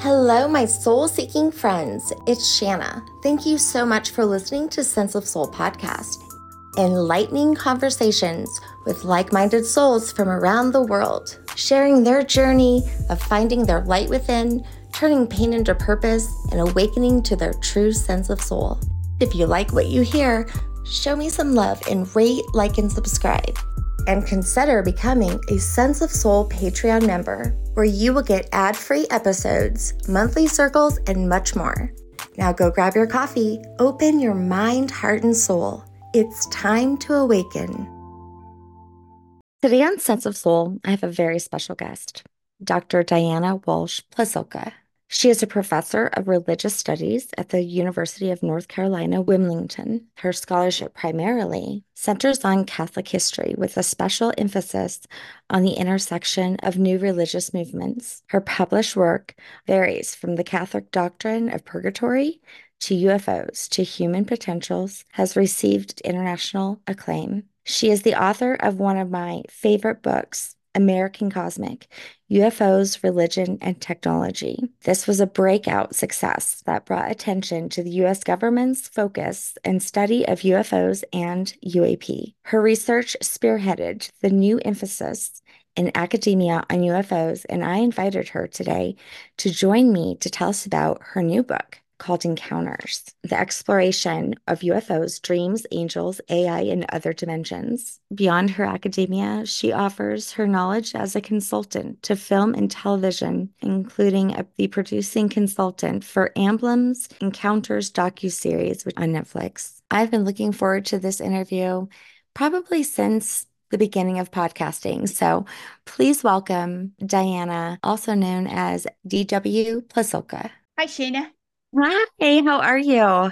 Hello, my soul seeking friends. It's Shanna. Thank you so much for listening to Sense of Soul podcast. Enlightening conversations with like minded souls from around the world, sharing their journey of finding their light within, turning pain into purpose, and awakening to their true sense of soul. If you like what you hear, show me some love and rate, like, and subscribe and consider becoming a Sense of Soul Patreon member, where you will get ad free episodes, monthly circles, and much more. Now go grab your coffee, open your mind, heart, and soul. It's time to awaken. Today on Sense of Soul, I have a very special guest, Dr. Diana Walsh Pasulka. She is a professor of religious studies at the University of North Carolina, Wilmington. Her scholarship primarily centers on Catholic history with a special emphasis on the intersection of new religious movements. Her published work varies from the Catholic doctrine of purgatory to UFOs to human potentials, has received international acclaim. She is the author of one of my favorite books, American Cosmic UFOs, Religion, and Technology. This was a breakout success that brought attention to the U.S. government's focus and study of UFOs and UAP. Her research spearheaded the new emphasis in academia on UFOs, and I invited her today to join me to tell us about her new book, called Encounters the exploration of UFOs, dreams, angels, AI, and other dimensions. Beyond her academia, she offers her knowledge as a consultant to film and television, including a, the producing consultant for Amblin's Encounters docu-series on Netflix. I've been looking forward to this interview probably since the beginning of podcasting. So please welcome Diana, also known as DW Pasulka. Hi, Shana. Hi, how are you?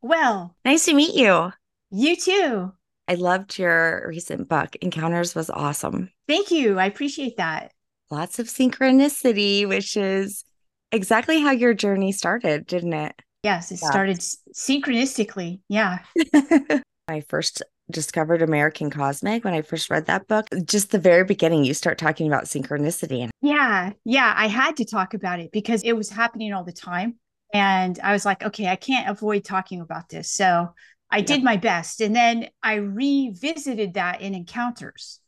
Well, Nice to meet you. you too. I loved your recent book. Encounters was awesome. Thank you. I appreciate that. Lots of synchronicity, which is exactly how your journey started, didn't it? Yes, it Yeah. started synchronistically. Yeah. I first discovered American Cosmic when I first read that book. Just the very beginning, you start talking about synchronicity. And Yeah. Yeah. I had to talk about it because it was happening all the time. And I was like, okay, I can't avoid talking about this. So I Yeah. did my best. And then I revisited that in Encounters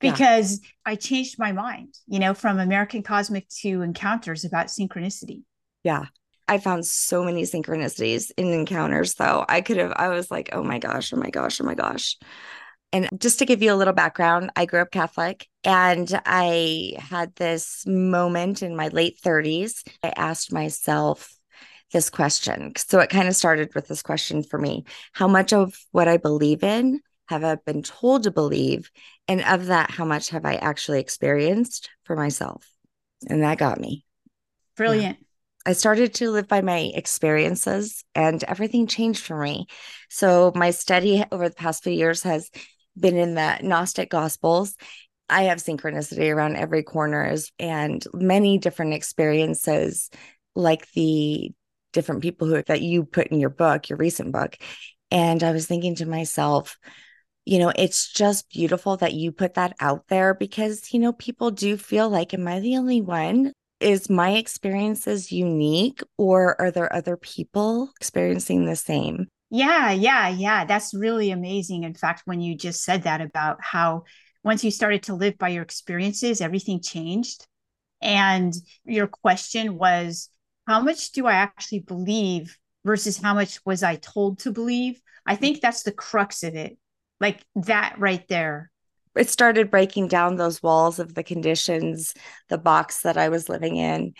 Yeah. because I changed my mind, you know, from American Cosmic to Encounters about synchronicity. yeah, I found so many synchronicities in encounters, though. I could have, I was like, oh my gosh, oh my gosh, oh my gosh. And just to give you a little background, I grew up Catholic and I had this moment in my late 30s. I asked myself this question. So it kind of started with this question for me How much of what I believe in have I been told to believe? And of that, how much have I actually experienced for myself? And that got me. Brilliant. I started to live by my experiences and everything changed for me. So, my study over the past few years has been in the Gnostic Gospels. I have synchronicity around every corner and many different experiences, like the different people who that you put in your book, your recent book. And I was thinking to myself, you know, it's just beautiful that you put that out there because, you know, people do feel like, am I the only one? Is my experiences unique or are there other people experiencing the same? Yeah, yeah, yeah. That's really amazing. In fact, when you just said that about how once you started to live by your experiences, everything changed. And your question was, how much do I actually believe versus how much was I told to believe? I think that's the crux of it. Like that right there. It started breaking down those walls of the conditions, the box that I was living in,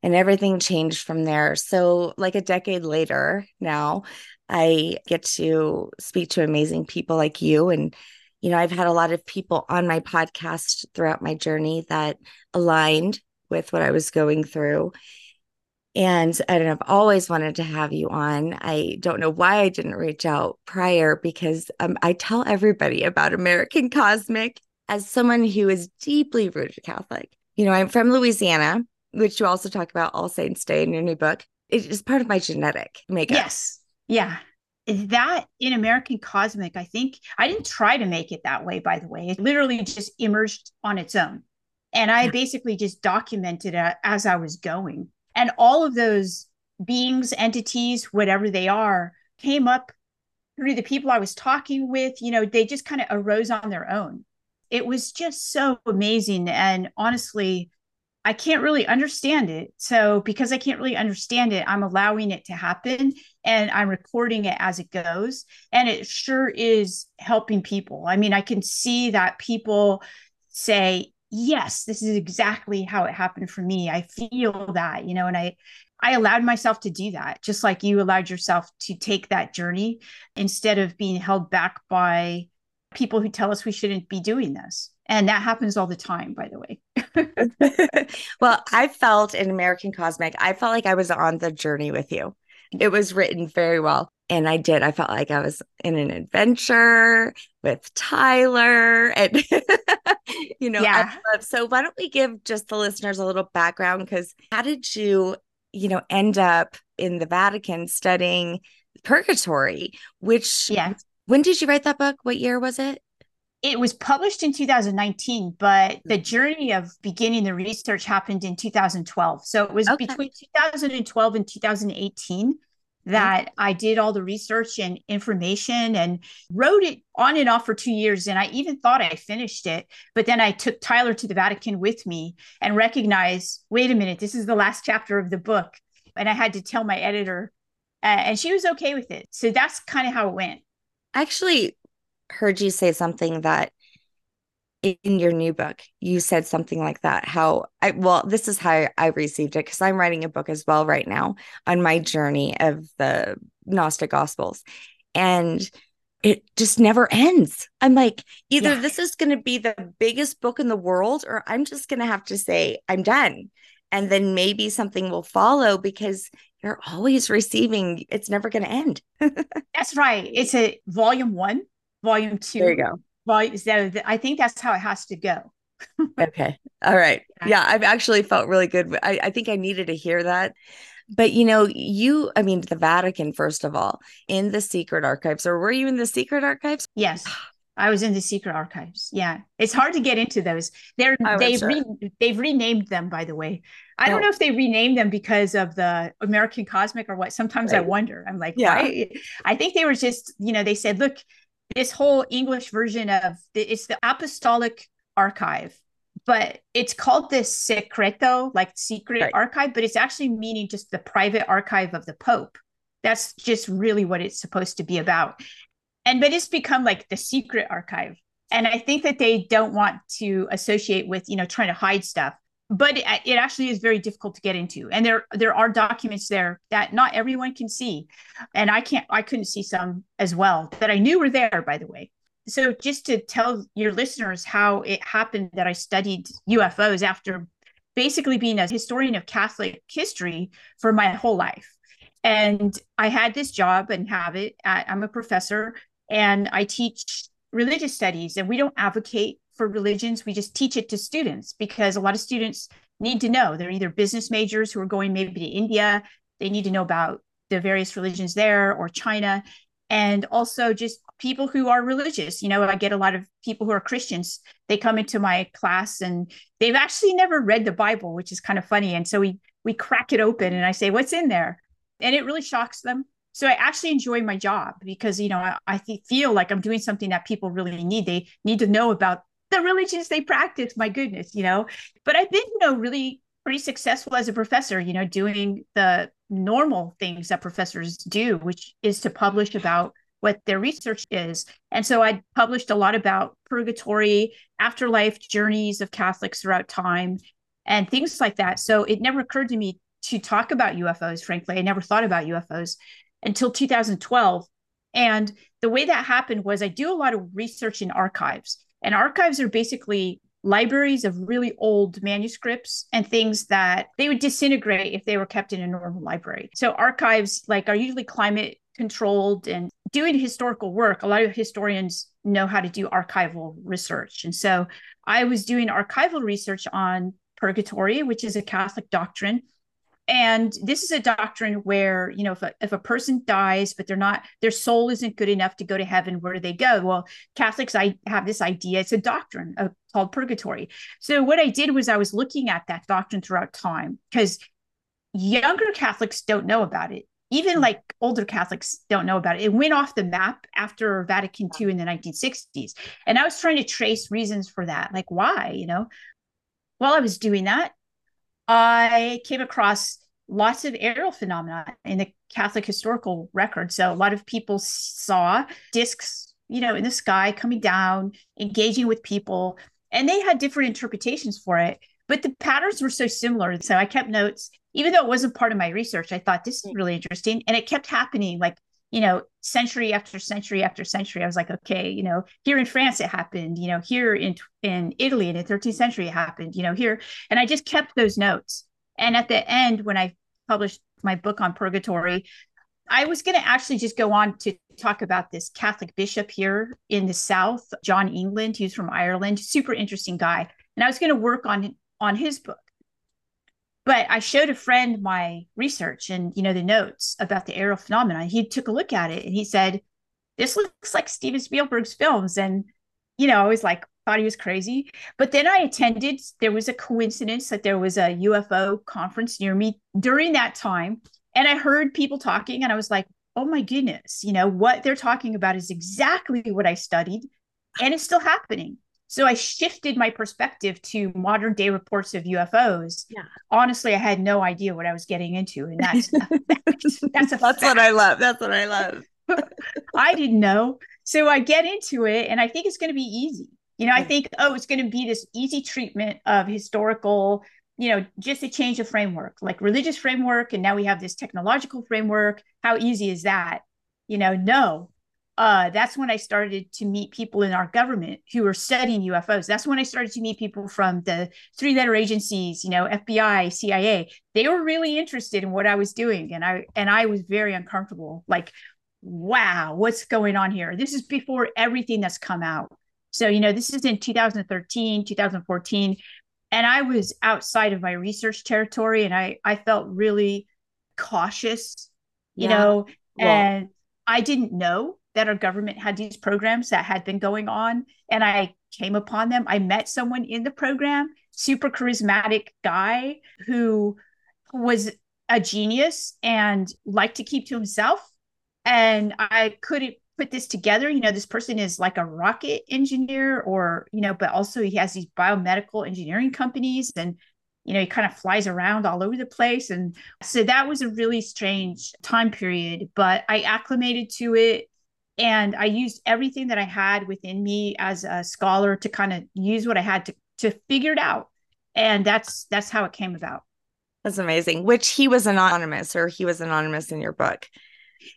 and everything changed from there. So, like a decade later now, I get to speak to amazing people like you. And, you know, I've had a lot of people on my podcast throughout my journey that aligned with what I was going through. And I don't know, I've always wanted to have you on. I don't know why I didn't reach out prior because um, I tell everybody about American Cosmic as someone who is deeply rooted Catholic. You know, I'm from Louisiana, which you also talk about All Saints Day in your new book. It is part of my genetic makeup. Yes. Yeah. That in American Cosmic, I think I didn't try to make it that way, by the way. It literally just emerged on its own. And I Yeah. basically just documented it as I was going. And all of those beings, entities, whatever they are, came up through the people I was talking with. You know, they just kind of arose on their own. It was just so amazing. And honestly, I can't really understand it. So, because I can't really understand it, I'm allowing it to happen and I'm recording it as it goes. And it sure is helping people. I mean, I can see that people say, yes, this is exactly how it happened for me. I feel that, you know, and I, I allowed myself to do that, just like you allowed yourself to take that journey instead of being held back by people who tell us we shouldn't be doing this. And that happens all the time, by the way. well, I felt in American Cosmic, I felt like I was on the journey with you. It was written very well. And I did. I felt like I was in an adventure with Tyler. And, you know, yeah. so why don't we give just the listeners a little background? Because how did you, you know, end up in the Vatican studying purgatory, which, yeah. When did you write that book? What year was it? It was published in 2019, but the mm-hmm. journey of beginning the research happened in 2012. So it was okay. between 2012 and 2018 that I did all the research and information and wrote it on and off for two years. And I even thought I finished it. But then I took Tyler to the Vatican with me and recognized wait a minute, this is the last chapter of the book. And I had to tell my editor, uh, and she was okay with it. So that's kind of how it went. Actually, heard you say something that in your new book you said something like that how i well this is how i received it because i'm writing a book as well right now on my journey of the gnostic gospels. And it just never ends. I'm like either yeah. this is going to be the biggest book in the world or i'm just going to have to say i'm done. And then maybe something will follow because you're always receiving it's never going to end. That's right. It's a volume one volume two. There you go. Volume, so I think that's how it has to go. okay. All right. Yeah, I've actually felt really good. I, I think I needed to hear that. But you know, you, I mean, the Vatican, first of all, in the secret archives, or were you in the secret archives? Yes. I was in the secret archives. Yeah, it's hard to get into those. They're they've sure. re, they've renamed them, by the way. I oh. don't know if they renamed them because of the American Cosmic or what. Sometimes right. I wonder. I'm like, yeah. Why? I think they were just, you know, they said, look, this whole English version of the, it's the Apostolic Archive, but it's called the Secreto, like secret right. archive, but it's actually meaning just the private archive of the Pope. That's just really what it's supposed to be about. And but it's become like the secret archive. And I think that they don't want to associate with, you know, trying to hide stuff but it, it, actually is very difficult to get into and there there are documents there that not everyone can see and i can't i couldn't see some as well that i knew were there by the way. So just to tell your listeners how it happened that i studied ufos after basically being a historian of catholic history for my whole life. And i had this job and have it at, i'm a professor and i teach religious studies and we don't advocate for religions. We just teach it to students because a lot of students need to know. They're either business majors who are going maybe to India, they need to know about the various religions there or China. And also just people who are religious. You know, I get a lot of people who are Christians. They come into my class and they've actually never read the Bible, which is kind of funny. And so we we crack it open and I say, what's in there? And it really shocks them. So I actually enjoy my job because, you know, I, I feel like I'm doing something that people really need. They need to know about the religions they practice my goodness you know? But i've been you know really pretty successful as a professor you know doing the normal things that professors do which is to publish about what their research is. And so i published a lot about purgatory afterlife journeys of catholics throughout time and things like that. So it never occurred to me to talk about ufos frankly. I never thought about ufos until 2012 and the way that happened was i do a lot of research in archives and archives are basically libraries of really old manuscripts and things that they would disintegrate if they were kept in a normal library. So archives like are usually climate controlled and doing historical work. A lot of historians know how to do archival research. And so I was doing archival research on purgatory, which is a Catholic doctrine and this is a doctrine where you know if a, if a person dies but they're not their soul isn't good enough to go to heaven where do they go well catholics i have this idea it's a doctrine of, called purgatory so what i did was i was looking at that doctrine throughout time because younger Catholics don't know about it. Even like older Catholics don't know about it. It went off the map after Vatican II in the 1960s. And I was trying to trace reasons for that. Like, why? You know, while I was doing that, I came across lots of aerial phenomena in the Catholic historical record. So a lot of people saw discs, you know, in the sky coming down, engaging with people, and they had different interpretations for it. But the patterns were so similar. So I kept notes, even though it wasn't part of my research. I thought this is hmm. really interesting. And it kept happening like, you know, century after century after century. I was like, okay, you know, here in France it happened, you know, here in in Italy in the 13th century it happened, you know, here. And I just kept those notes. And at the end, when I published my book on purgatory, I was going to actually just go on to talk about this Catholic bishop here in the South, John England. He's from Ireland, super interesting guy. And I was going to work on on his book. But I showed a friend my research and you know the notes about the aerial phenomena. He took a look at it and he said, "This looks like Steven Spielberg's films." And you know, I was like, thought he was crazy. But then I attended. There was a coincidence that there was a UFO conference near me during that time, and I heard people talking, and I was like, "Oh my goodness!" You know what they're talking about is exactly what I studied, and it's still happening. So I shifted my perspective to modern day reports of UFOs. Yeah. Honestly, I had no idea what I was getting into. And that's that's, that's, that's what I love. That's what I love. I didn't know. So I get into it and I think it's going to be easy. You know, I think, oh, it's going to be this easy treatment of historical, you know, just a change of framework, like religious framework. And now we have this technological framework. How easy is that? You know, no, uh, that's when I started to meet people in our government who were studying UFOs. That's when I started to meet people from the three letter agencies, you know, FBI, CIA. They were really interested in what I was doing. And I and I was very uncomfortable. Like, wow, what's going on here? This is before everything that's come out. So, you know, this is in 2013, 2014. And I was outside of my research territory and I I felt really cautious, you yeah. know, well, and I didn't know that our government had these programs that had been going on and i came upon them. I met someone in the program super charismatic guy who was a genius and liked to keep to himself. And i couldn't put this together. You know this person is like a rocket engineer or you know but also he has these biomedical engineering companies and you know he kind of flies around all over the place. And so that was a really strange time period but i acclimated to it and i used everything that i had within me as a scholar to kind of use what i had to to figure it out. And that's that's how it came about. That's amazing which he was anonymous or he was anonymous in your book.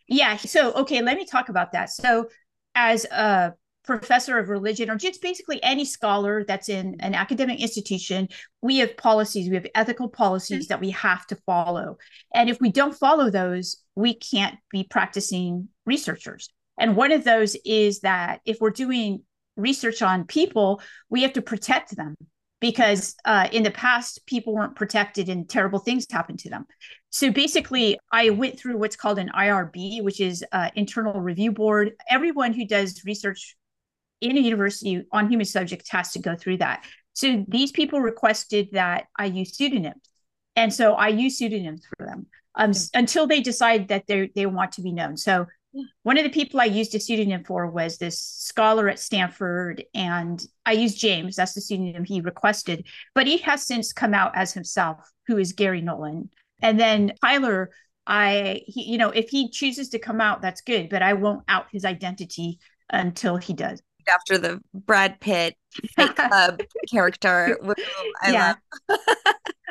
Yeah so okay let me talk about that. So as a professor of religion or just basically any scholar that's in an academic institution we have policies we have ethical policies that we have to follow. And if we don't follow those we can't be practicing researchers and one of those is that if we're doing research on people, we have to protect them because uh, in the past, people weren't protected and terrible things happened to them. So basically, I went through what's called an IRB, which is uh, internal review board. Everyone who does research in a university on human subjects has to go through that. So these people requested that I use pseudonyms. And so I use pseudonyms for them um, until they decide that they they want to be known. So one of the people I used a pseudonym for was this scholar at Stanford, and I used James. That's the pseudonym he requested, but he has since come out as himself, who is Garry Nolan. And then Tyler, I, he, you know, if he chooses to come out, that's good, but I won't out his identity until he does. After the Brad Pitt Fight Club character, I yeah.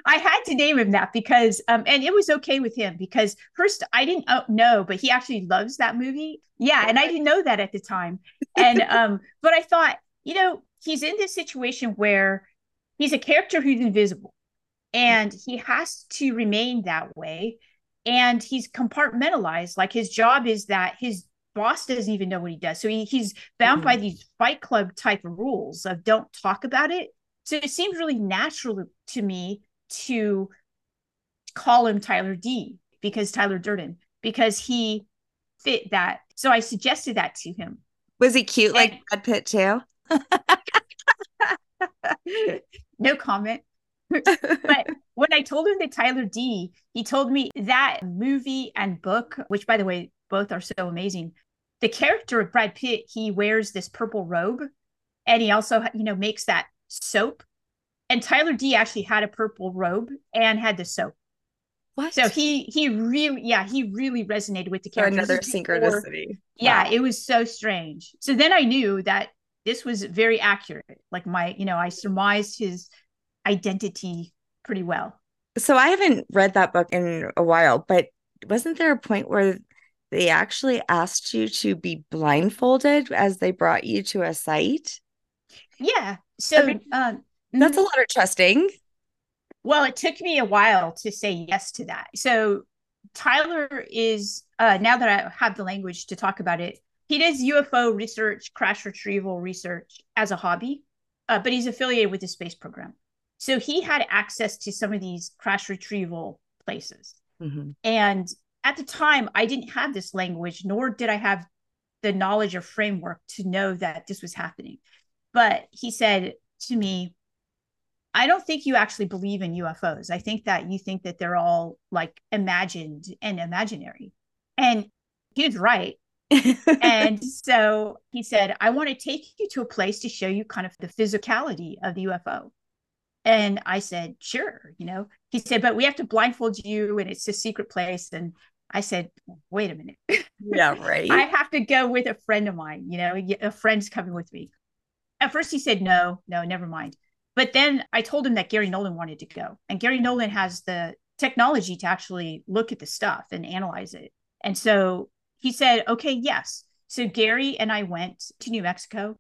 I had to name him that because, um, and it was okay with him because first I didn't uh, know, but he actually loves that movie. Yeah, and I didn't know that at the time. And um, but I thought, you know, he's in this situation where he's a character who's invisible, and he has to remain that way, and he's compartmentalized. Like his job is that his boss doesn't even know what he does, so he, he's bound mm-hmm. by these Fight Club type of rules of don't talk about it. So it seemed really natural to me to call him Tyler D because Tyler Durden because he fit that. So I suggested that to him. Was he cute and, like Brad Pitt too? no comment. but when I told him that Tyler D, he told me that movie and book, which by the way, both are so amazing. The character of Brad Pitt, he wears this purple robe and he also, you know, makes that soap. And Tyler D actually had a purple robe and had the soap. What? So he he really yeah he really resonated with the character. Another synchronicity. Yeah, it was so strange. So then I knew that this was very accurate. Like my you know I surmised his identity pretty well. So I haven't read that book in a while, but wasn't there a point where they actually asked you to be blindfolded as they brought you to a site? Yeah. So I mean, um, that's a mm-hmm. lot of trusting. Well, it took me a while to say yes to that. So Tyler is uh, now that I have the language to talk about it, he does UFO research, crash retrieval research as a hobby, uh, but he's affiliated with the space program. So he had access to some of these crash retrieval places. Mm-hmm. And at the time, I didn't have this language, nor did I have the knowledge or framework to know that this was happening. But he said to me, I don't think you actually believe in UFOs. I think that you think that they're all like imagined and imaginary. And he was right. and so he said, I want to take you to a place to show you kind of the physicality of the UFO. And I said, sure, you know. He said, but we have to blindfold you and it's a secret place. And I said, wait a minute. Yeah, right. I have to go with a friend of mine, you know, a friend's coming with me. At first he said, no, no, never mind. But then I told him that Garry Nolan wanted to go. And Garry Nolan has the technology to actually look at the stuff and analyze it. And so he said, okay, yes. So Garry and I went to New Mexico.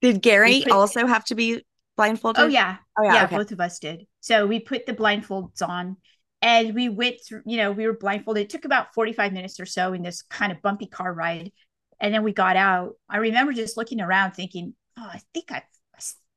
Did Garry put, also have to be blindfolded? Oh, yeah. Oh, yeah. yeah okay. both of us did. So we put the blindfolds on and we went through, you know, we were blindfolded. It took about 45 minutes or so in this kind of bumpy car ride. And then we got out. I remember just looking around thinking, oh, I think I've,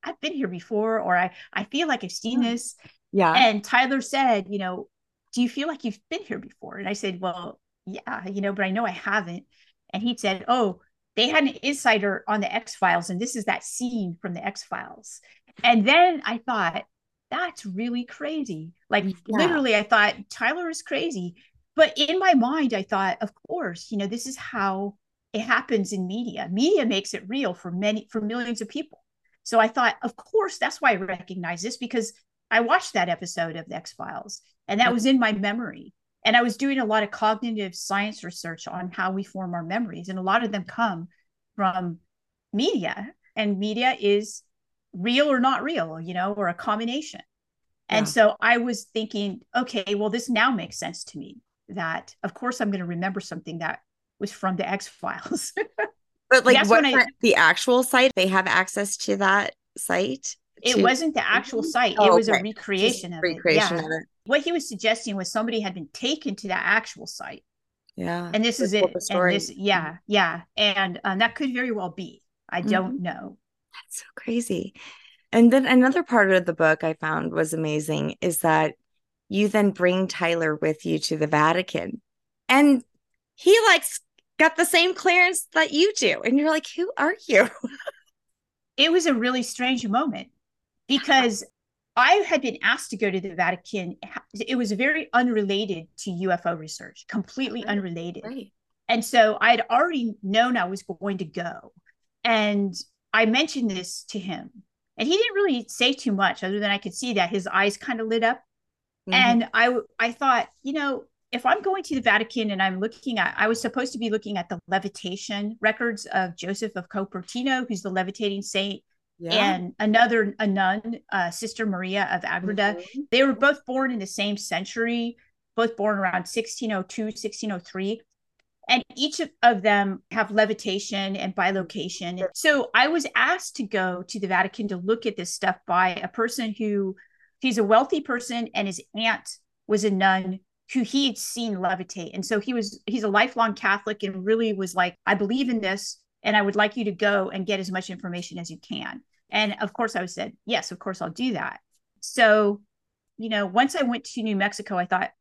I've been here before, or I, I feel like I've seen hmm. this. Yeah. And Tyler said, you know, do you feel like you've been here before? And I said, well, yeah, you know, but I know I haven't. And he said, oh, they had an insider on the X Files, and this is that scene from the X Files. And then I thought, that's really crazy. Like yeah. literally, I thought Tyler is crazy. But in my mind, I thought, of course, you know, this is how it happens in media. Media makes it real for many, for millions of people. So I thought, of course, that's why I recognize this because I watched that episode of the X Files and that was in my memory. And I was doing a lot of cognitive science research on how we form our memories. And a lot of them come from media, and media is real or not real, you know, or a combination. Yeah. And so I was thinking, okay, well, this now makes sense to me that, of course, I'm going to remember something that was from the X Files. but like, That's what I, the actual site? They have access to that site. It to... wasn't the actual site. Oh, it was okay. a recreation Just of recreation it. Yeah. of it. What he was suggesting was somebody had been taken to that actual site. Yeah. And this is it. And this, yeah, yeah. And um, that could very well be. I don't mm-hmm. know. That's so crazy. And then another part of the book I found was amazing is that you then bring Tyler with you to the Vatican. And he likes got the same clearance that you do. And you're like, who are you? it was a really strange moment because I had been asked to go to the Vatican. It was very unrelated to UFO research, completely right. unrelated. Right. And so I had already known I was going to go. And I mentioned this to him. And he didn't really say too much other than I could see that his eyes kind of lit up. Mm-hmm. And I I thought, you know, if I'm going to the Vatican and I'm looking at, I was supposed to be looking at the levitation records of Joseph of Copertino, who's the levitating saint, yeah. and another a nun, uh, Sister Maria of Agreda. Mm-hmm. They were both born in the same century, both born around 1602, 1603. And each of them have levitation and bilocation. So I was asked to go to the Vatican to look at this stuff by a person who he's a wealthy person and his aunt was a nun who he had seen levitate. And so he was, he's a lifelong Catholic and really was like, I believe in this and I would like you to go and get as much information as you can. And of course, I said, yes, of course, I'll do that. So, you know, once I went to New Mexico, I thought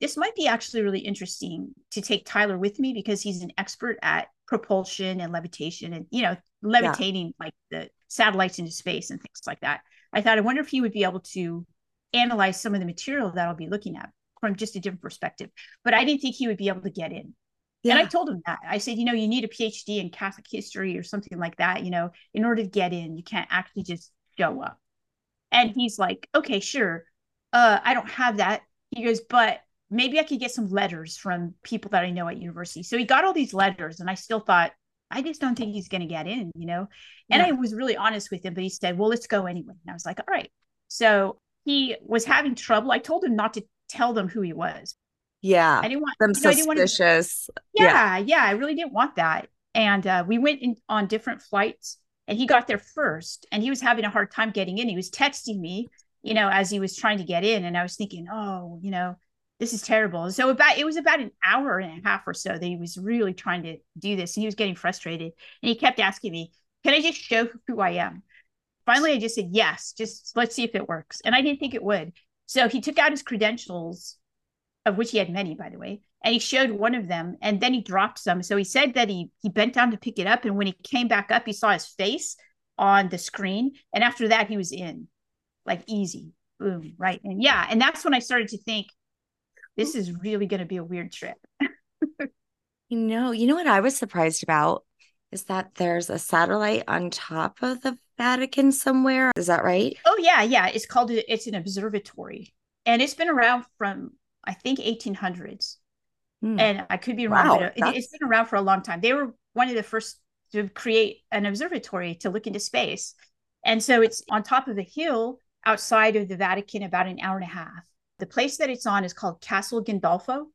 this might be actually really interesting to take Tyler with me because he's an expert at propulsion and levitation and, you know, levitating yeah. like the satellites into space and things like that. I thought, I wonder if he would be able to analyze some of the material that I'll be looking at from just a different perspective. But I didn't think he would be able to get in. Yeah. And I told him that. I said, you know, you need a PhD in Catholic history or something like that, you know, in order to get in. You can't actually just show up. And he's like, okay, sure. Uh, I don't have that. He goes, but maybe I could get some letters from people that I know at university. So he got all these letters, and I still thought, I just don't think he's going to get in, you know? And yeah. I was really honest with him, but he said, well, let's go anyway. And I was like, all right. So he was having trouble. I told him not to tell them who he was. Yeah. I didn't want them you know, suspicious. To, yeah, yeah, yeah. I really didn't want that. And uh, we went in on different flights and he got there first and he was having a hard time getting in. He was texting me, you know, as he was trying to get in. And I was thinking, oh, you know, this is terrible. So about it was about an hour and a half or so that he was really trying to do this. And he was getting frustrated. And he kept asking me, Can I just show who I am? Finally, I just said, Yes, just let's see if it works. And I didn't think it would. So he took out his credentials, of which he had many, by the way, and he showed one of them and then he dropped some. So he said that he he bent down to pick it up. And when he came back up, he saw his face on the screen. And after that, he was in like easy. Boom. Right. And yeah. And that's when I started to think, this is really going to be a weird trip. you know, you know what I was surprised about is that there's a satellite on top of the Vatican somewhere. Is that right? Oh yeah, yeah. It's called it's an observatory, and it's been around from I think 1800s. Hmm. And I could be wrong, wow, but it, has been around for a long time. They were one of the first to create an observatory to look into space, and so it's on top of a hill outside of the Vatican, about an hour and a half. The place that it's on is called Castel Gandolfo,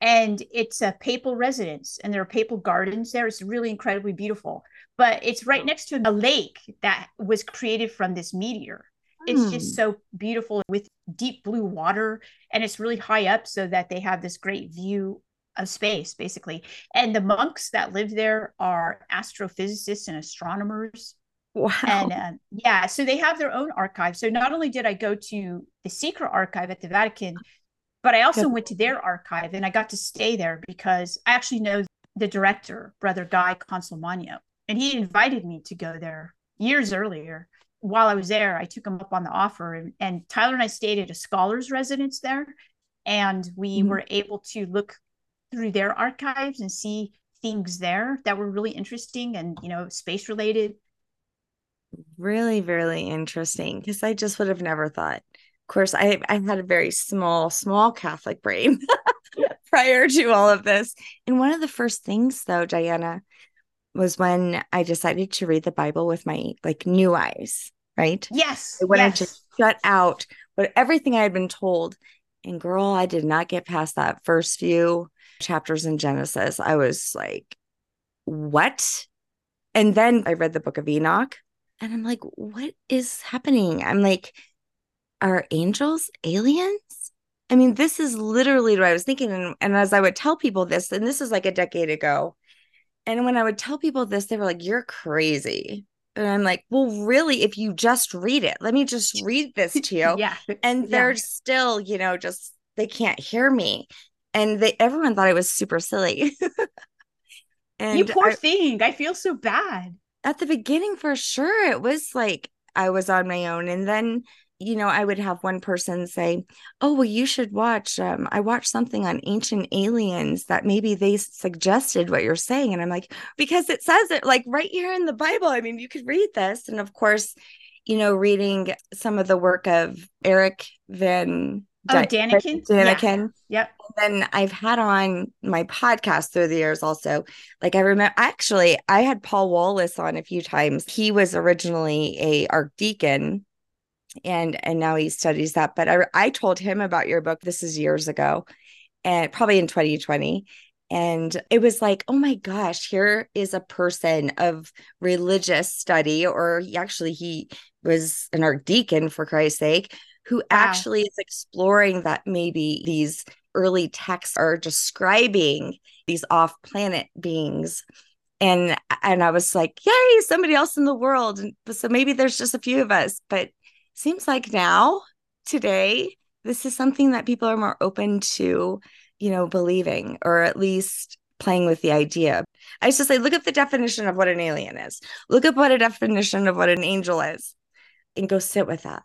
and it's a papal residence and there are papal gardens there. It's really incredibly beautiful but it's right next to a lake that was created from this meteor. It's just hmm. so beautiful with deep blue water and it's really high up so that they have this great view of space basically. And the monks that live there are astrophysicists and astronomers Wow. And uh, yeah, so they have their own archive. So not only did I go to the secret archive at the Vatican, but I also went to their archive and I got to stay there because I actually know the director, Brother Guy Consolmagno, and he invited me to go there years earlier. While I was there, I took him up on the offer, and, and Tyler and I stayed at a scholar's residence there, and we mm-hmm. were able to look through their archives and see things there that were really interesting and you know space related really really interesting because i just would have never thought of course, I I had a very small, small Catholic brain prior to all of this. And one of the first things, though, Diana, was when I decided to read the Bible with my like new eyes, right? Yes. When yes. I just shut out but everything I had been told. And girl, I did not get past that first few chapters in Genesis. I was like, what? And then I read the book of Enoch and I'm like, what is happening? I'm like, are angels aliens? I mean, this is literally what I was thinking. And, and as I would tell people this, and this is like a decade ago, and when I would tell people this, they were like, You're crazy. And I'm like, Well, really, if you just read it, let me just read this to you. yeah. And they're yeah. still, you know, just they can't hear me. And they everyone thought I was super silly. and you poor I, thing. I feel so bad. At the beginning, for sure, it was like I was on my own. And then you know, I would have one person say, "Oh, well, you should watch. Um, I watched something on ancient aliens that maybe they suggested what you're saying," and I'm like, "Because it says it like right here in the Bible. I mean, you could read this." And of course, you know, reading some of the work of Eric Van Oh, Daniken. Daniken. Yeah. Yep. And then I've had on my podcast through the years also. Like I remember actually I had Paul Wallace on a few times. He was originally a archdeacon and and now he studies that but I, I told him about your book this is years ago and probably in 2020 and it was like oh my gosh here is a person of religious study or he, actually he was an archdeacon for christ's sake who wow. actually is exploring that maybe these early texts are describing these off-planet beings and and i was like yay somebody else in the world And so maybe there's just a few of us but seems like now, today, this is something that people are more open to, you know, believing or at least playing with the idea. I used to say, look at the definition of what an alien is. Look up what a definition of what an angel is. And go sit with that.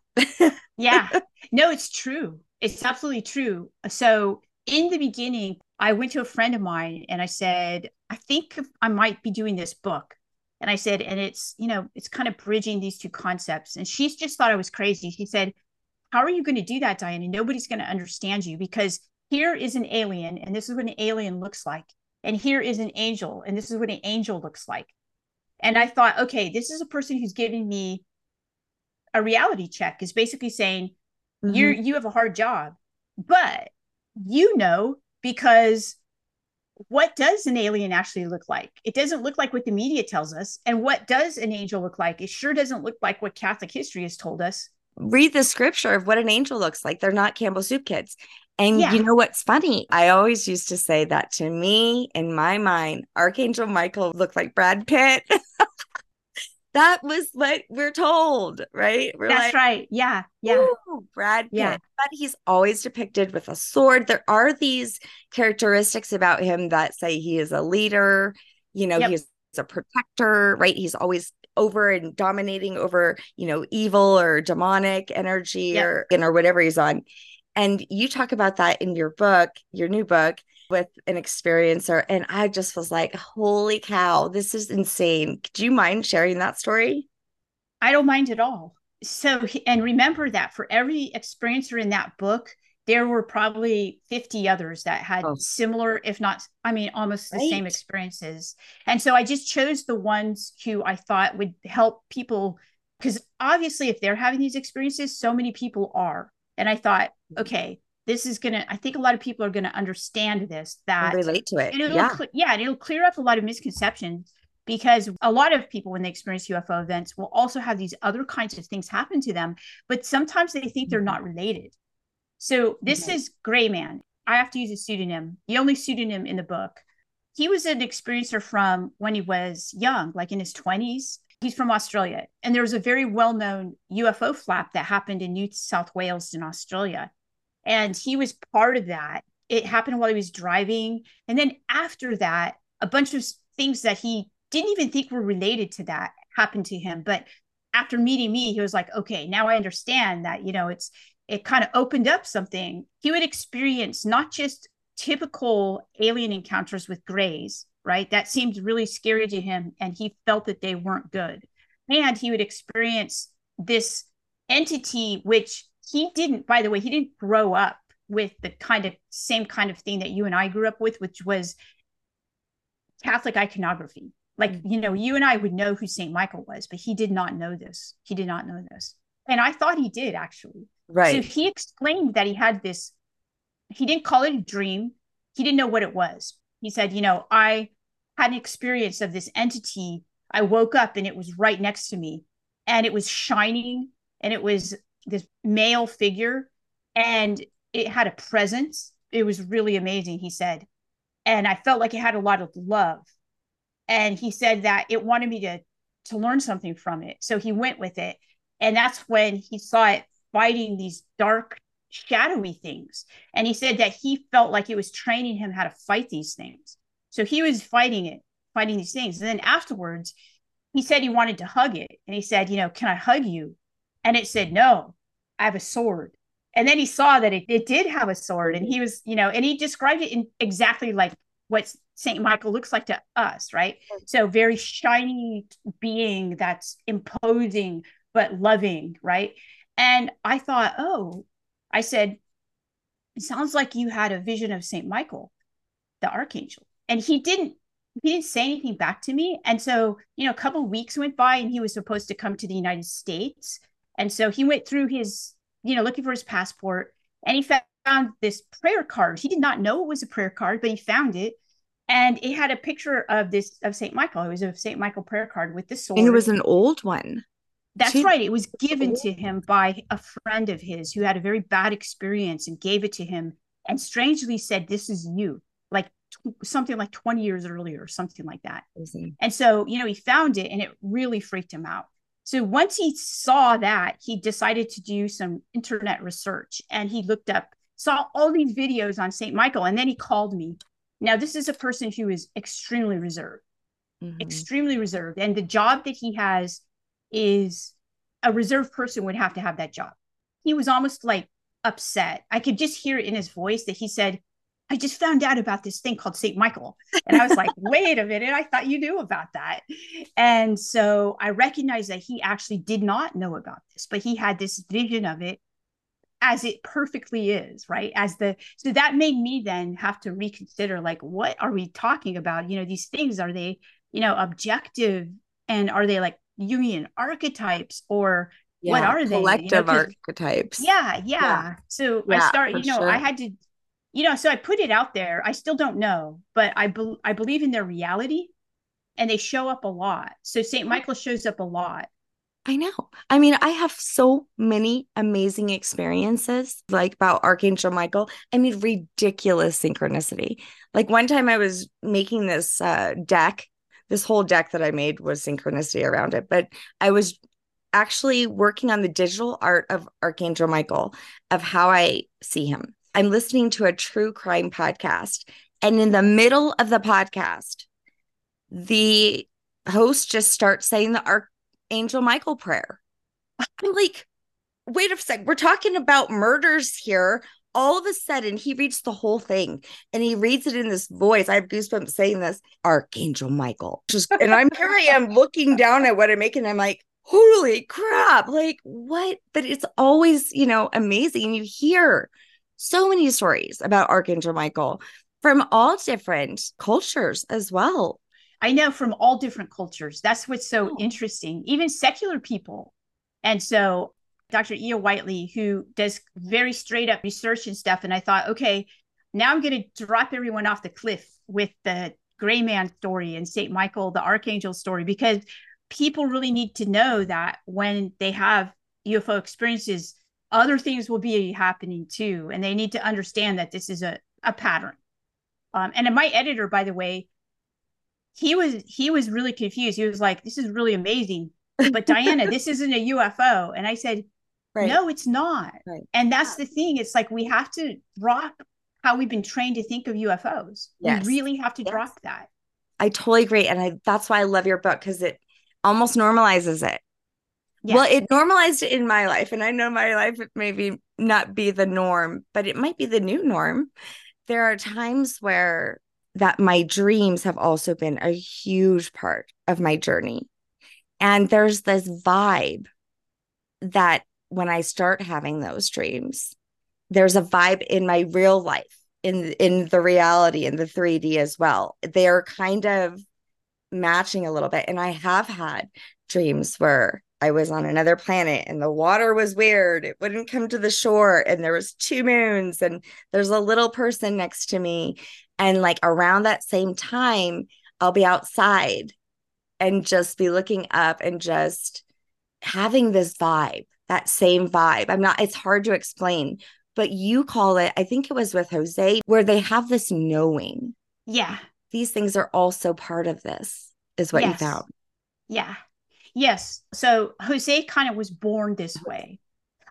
yeah. No, it's true. It's absolutely true. So in the beginning, I went to a friend of mine and I said, I think I might be doing this book. And I said, and it's, you know, it's kind of bridging these two concepts. And she's just thought I was crazy. She said, How are you going to do that, Diana? Nobody's going to understand you because here is an alien, and this is what an alien looks like. And here is an angel, and this is what an angel looks like. And I thought, okay, this is a person who's giving me a reality check, is basically saying, mm-hmm. you you have a hard job, but you know because what does an alien actually look like? It doesn't look like what the media tells us. And what does an angel look like? It sure doesn't look like what Catholic history has told us. Read the scripture of what an angel looks like. They're not Campbell soup kids. And yeah. you know what's funny? I always used to say that to me in my mind, Archangel Michael looked like Brad Pitt. that was what we're told, right? We're That's like, right. Yeah. Yeah. Brad Pitt. Yeah. But he's always depicted with a sword. There are these characteristics about him that say he is a leader, you know, yep. he's a protector, right? He's always over and dominating over, you know, evil or demonic energy yep. or, know, whatever he's on. And you talk about that in your book, your new book with an experiencer. And I just was like, holy cow, this is insane. Do you mind sharing that story? I don't mind at all. So, and remember that for every experiencer in that book, there were probably 50 others that had oh. similar, if not, I mean, almost right. the same experiences. And so I just chose the ones who I thought would help people because obviously, if they're having these experiences, so many people are. And I thought, mm-hmm. okay, this is gonna i think a lot of people are gonna understand this that relate to it. and yeah. Cl- yeah and it'll clear up a lot of misconceptions because a lot of people when they experience ufo events will also have these other kinds of things happen to them but sometimes they think they're not mm-hmm. related. So this okay. is gray man. I have to use a pseudonym the only pseudonym in the book. He was an experiencer from when he was young like in his 20s he's from australia and there was a very well-known ufo flap that happened in new south wales in australia and he was part of that. It happened while he was driving. And then after that, a bunch of things that he didn't even think were related to that happened to him. But after meeting me, he was like, okay, now I understand that, you know, it's, it kind of opened up something. He would experience not just typical alien encounters with grays, right? That seemed really scary to him. And he felt that they weren't good. And he would experience this entity, which he didn't, by the way, he didn't grow up with the kind of same kind of thing that you and I grew up with, which was Catholic iconography. Like, mm. you know, you and I would know who St. Michael was, but he did not know this. He did not know this. And I thought he did actually. Right. So he explained that he had this, he didn't call it a dream. He didn't know what it was. He said, you know, I had an experience of this entity. I woke up and it was right next to me and it was shining and it was this male figure and it had a presence. It was really amazing, he said. And I felt like it had a lot of love. And he said that it wanted me to to learn something from it. So he went with it. And that's when he saw it fighting these dark, shadowy things. And he said that he felt like it was training him how to fight these things. So he was fighting it, fighting these things. And then afterwards, he said he wanted to hug it. And he said, You know, can I hug you? And it said, No, I have a sword. And then he saw that it, it did have a sword. And he was, you know, and he described it in exactly like what St. Michael looks like to us, right? Mm. So very shiny being that's imposing but loving, right? And I thought, oh, I said, it sounds like you had a vision of St. Michael, the archangel. And he didn't he didn't say anything back to me. And so, you know, a couple weeks went by and he was supposed to come to the United States. And so he went through his, you know, looking for his passport and he found this prayer card. He did not know it was a prayer card, but he found it. And it had a picture of this of St. Michael. It was a St. Michael prayer card with the sword. And it was an old one. That's she... right. It was given to him by a friend of his who had a very bad experience and gave it to him and strangely said, This is you, like t- something like 20 years earlier, or something like that. Mm-hmm. And so, you know, he found it and it really freaked him out. So once he saw that, he decided to do some internet research and he looked up, saw all these videos on St. Michael, and then he called me. Now, this is a person who is extremely reserved, mm-hmm. extremely reserved. And the job that he has is a reserved person would have to have that job. He was almost like upset. I could just hear it in his voice that he said, I just found out about this thing called St. Michael. And I was like, wait a minute, I thought you knew about that. And so I recognized that he actually did not know about this, but he had this vision of it as it perfectly is, right? As the so that made me then have to reconsider like, what are we talking about? You know, these things are they, you know, objective and are they like Jungian archetypes or yeah, what are they? Collective you know, archetypes. Yeah, yeah. yeah. So yeah, I start, you know, sure. I had to you know, so I put it out there. I still don't know, but I be- I believe in their reality, and they show up a lot. So Saint Michael shows up a lot. I know. I mean, I have so many amazing experiences like about Archangel Michael. I mean, ridiculous synchronicity. Like one time I was making this uh, deck, this whole deck that I made was synchronicity around it, but I was actually working on the digital art of Archangel Michael, of how I see him. I'm listening to a true crime podcast. And in the middle of the podcast, the host just starts saying the Archangel Michael prayer. I'm like, wait a sec. We're talking about murders here. All of a sudden, he reads the whole thing and he reads it in this voice. I have goosebumps saying this Archangel Michael. Just, and I'm here I am looking down at what I'm making. I'm like, holy crap. Like, what? But it's always, you know, amazing. You hear so many stories about Archangel Michael from all different cultures as well. I know from all different cultures. That's what's so oh. interesting, even secular people. And so Dr. Iya Whiteley, who does very straight up research and stuff, and I thought, okay, now I'm going to drop everyone off the cliff with the gray man story and St. Michael, the archangel story, because people really need to know that when they have UFO experiences, other things will be happening too and they need to understand that this is a, a pattern. Um, and my editor by the way he was he was really confused. He was like this is really amazing but diana this isn't a ufo and i said right. no it's not. Right. and that's the thing. It's like we have to drop how we've been trained to think of ufos yes. we really have to yes. drop that. I totally agree and i that's why i love your book because it almost normalizes it yeah. Well, it normalized in my life, and I know my life maybe not be the norm, but it might be the new norm. There are times where that my dreams have also been a huge part of my journey. And there's this vibe that when I start having those dreams, there's a vibe in my real life, in in the reality, in the 3D as well. They're kind of matching a little bit. And I have had dreams where I was on another planet and the water was weird. It wouldn't come to the shore and there was two moons and there's a little person next to me and like around that same time I'll be outside and just be looking up and just having this vibe, that same vibe. I'm not it's hard to explain, but you call it I think it was with Jose where they have this knowing. Yeah. These things are also part of this is what yes. you found. Yeah. Yes. So Jose kind of was born this way.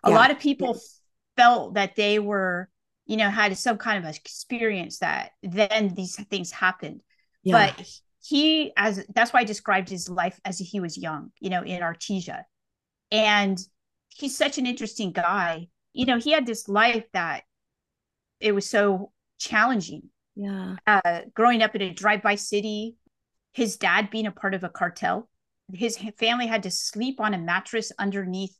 A yeah. lot of people yes. felt that they were, you know, had some kind of experience that then these things happened. Yeah. But he, as that's why I described his life as he was young, you know, in Artesia. And he's such an interesting guy. You know, he had this life that it was so challenging. Yeah. Uh, growing up in a drive-by city, his dad being a part of a cartel his family had to sleep on a mattress underneath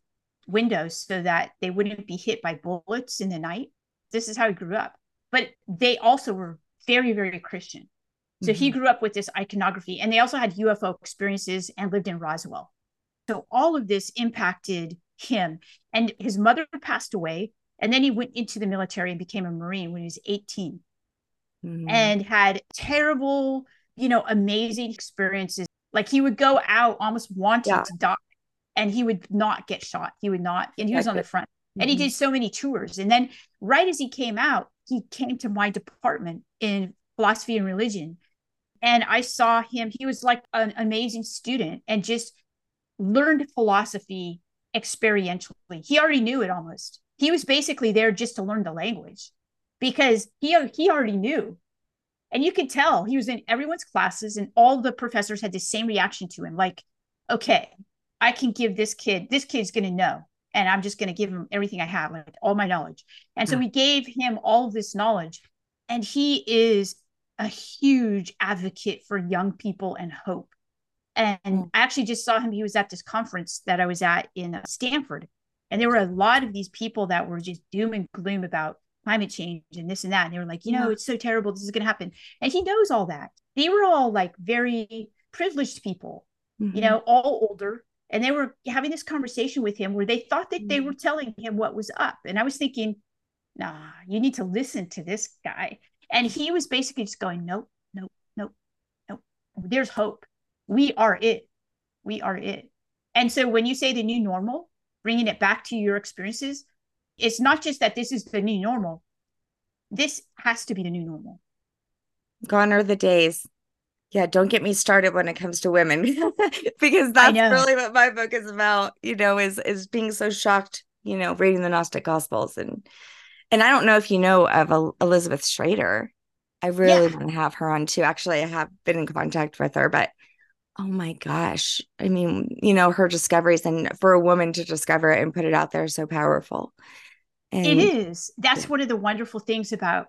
windows so that they wouldn't be hit by bullets in the night. This is how he grew up. But they also were very, very Christian. So mm-hmm. he grew up with this iconography, and they also had UFO experiences and lived in Roswell. So all of this impacted him. And his mother passed away, and then he went into the military and became a Marine when he was 18 mm-hmm. and had terrible, you know, amazing experiences like he would go out almost wanting yeah. to die and he would not get shot. He would not, and he was on the front. Mm-hmm. And he mm-hmm. did so many tours. And then right as he came out, he came to my department in philosophy and religion. And I saw him, he was like an amazing student and just learned philosophy experientially. He already knew it almost. He was basically there just to learn the language because he he already knew and you could tell he was in everyone's classes, and all the professors had the same reaction to him like, okay, I can give this kid, this kid's going to know. And I'm just going to give him everything I have, like all my knowledge. And so we gave him all of this knowledge. And he is a huge advocate for young people and hope. And mm. I actually just saw him. He was at this conference that I was at in uh, Stanford. And there were a lot of these people that were just doom and gloom about climate change and this and that. And they were like, you know, yeah. it's so terrible. This is going to happen. And he knows all that. They were all like very privileged people, mm-hmm. you know, all older. And they were having this conversation with him where they thought that mm-hmm. they were telling him what was up. And I was thinking, nah, you need to listen to this guy. And he was basically just going, nope, nope, nope, nope. There's hope. We are it. We are it. And so when you say the new normal, bringing it back to your experiences, it's not just that this is the new normal. This has to be the new normal. Gone are the days. Yeah, don't get me started when it comes to women because that's really what my book is about, you know, is is being so shocked, you know, reading the Gnostic Gospels and and I don't know if you know of Elizabeth Schrader. I really yeah. want to have her on too. Actually, I have been in contact with her, but oh my gosh. I mean, you know, her discoveries and for a woman to discover it and put it out there is so powerful. And it is. That's yeah. one of the wonderful things about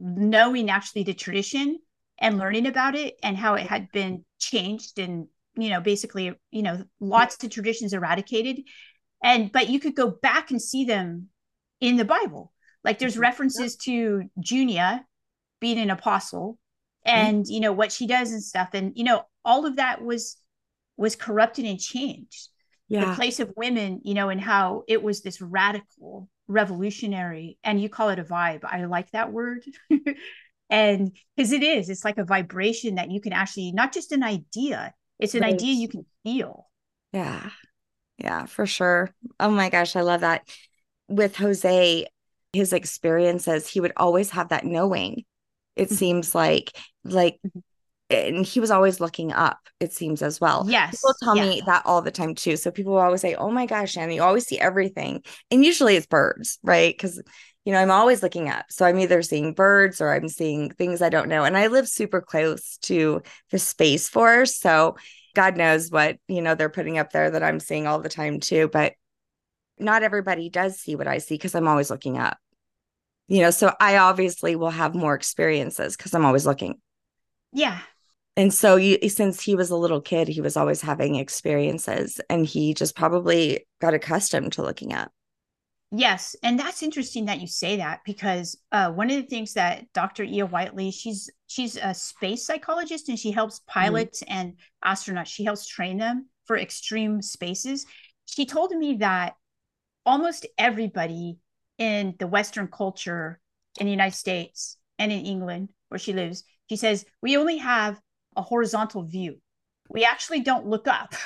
knowing actually the tradition and learning about it and how it had been changed and, you know, basically, you know, lots of traditions eradicated. And, but you could go back and see them in the Bible. Like there's mm-hmm. references to Junia being an apostle mm-hmm. and, mm-hmm. you know, what she does and stuff. And, you know, all of that was, was corrupted and changed. Yeah. The place of women, you know, and how it was this radical revolutionary and you call it a vibe. I like that word. And because it is it's like a vibration that you can actually not just an idea it's an right. idea you can feel. Yeah. Yeah for sure. Oh my gosh i love that. With jose his experiences he would always have that knowing it mm-hmm. seems like like mm-hmm and he was always looking up it seems as well. Yes people tell me that all the time too. So people will always say oh my gosh Annie, you always see everything. And usually it's birds right? Because you know i'm always looking up. So i'm either seeing birds or i'm seeing things i don't know. And i live super close to the space force so god knows what you know they're putting up there that i'm seeing all the time too. But not everybody does see what i see because i'm always looking up. You know so i obviously will have more experiences because i'm always looking. Yeah and so you, since he was a little kid he was always having experiences and he just probably got accustomed to looking up yes and that's interesting that you say that because uh, one of the things that dr Iya Whiteley she's she's a space psychologist and she helps mm-hmm. pilots mm-hmm. and astronauts she helps train them for extreme spaces she told me that almost everybody in the western culture in the united states and in england where she lives she says we only have a horizontal view. We actually don't look up.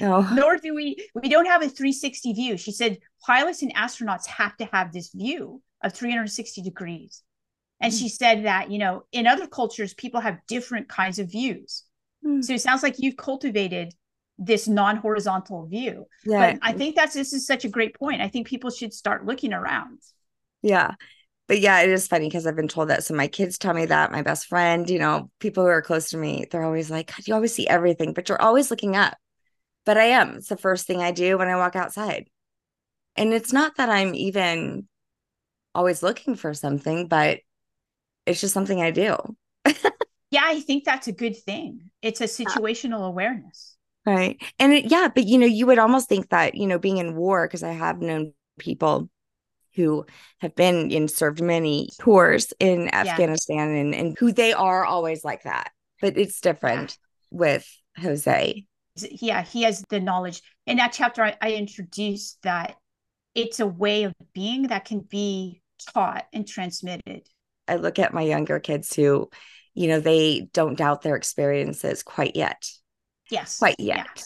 Oh. Nor do we we don't have a 360 view. She said pilots and astronauts have to have this view of 360 degrees. And mm. she said that, you know, in other cultures people have different kinds of views. Mm. So it sounds like you've cultivated this non-horizontal view. Yeah. But I think that's this is such a great point. I think people should start looking around. Yeah but yeah, it is funny because I've been told that. So my kids tell me that, my best friend, you know, people who are close to me, they're always like, God, you always see everything, but you're always looking up. But I am. It's the first thing I do when I walk outside. And it's not that I'm even always looking for something, but it's just something I do. yeah, I think that's a good thing. It's a situational awareness. Right. And it, yeah, but you know, you would almost think that, you know, being in war, because I have known people who have been and served many tours in Afghanistan and, and who they are always like that. But it's different yeah. with Jose. Yeah, he has the knowledge. In that chapter, I, I introduced that it's a way of being that can be taught and transmitted. I look at my younger kids who, you know, they don't doubt their experiences quite yet. Yes. Quite yet. Yeah.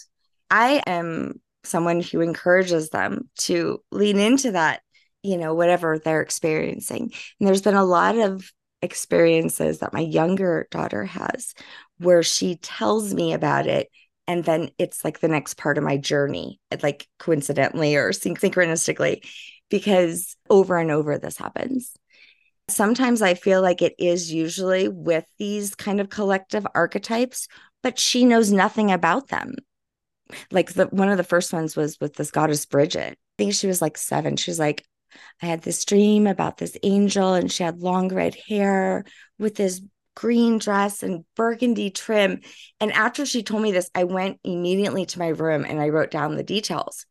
I am someone who encourages them to lean into that you know, whatever they're experiencing. And there's been a lot of experiences that my younger daughter has where she tells me about it and then it's like the next part of my journey like coincidentally or synchronistically because over and over this happens sometimes i feel like it is usually with these kind of collective archetypes but she knows nothing about them like the one of the first ones was with this goddess Bridget. I think she was like seven. She was like, I had this dream about this angel, and she had long red hair with this green dress and burgundy trim. And after she told me this, I went immediately to my room and I wrote down the details.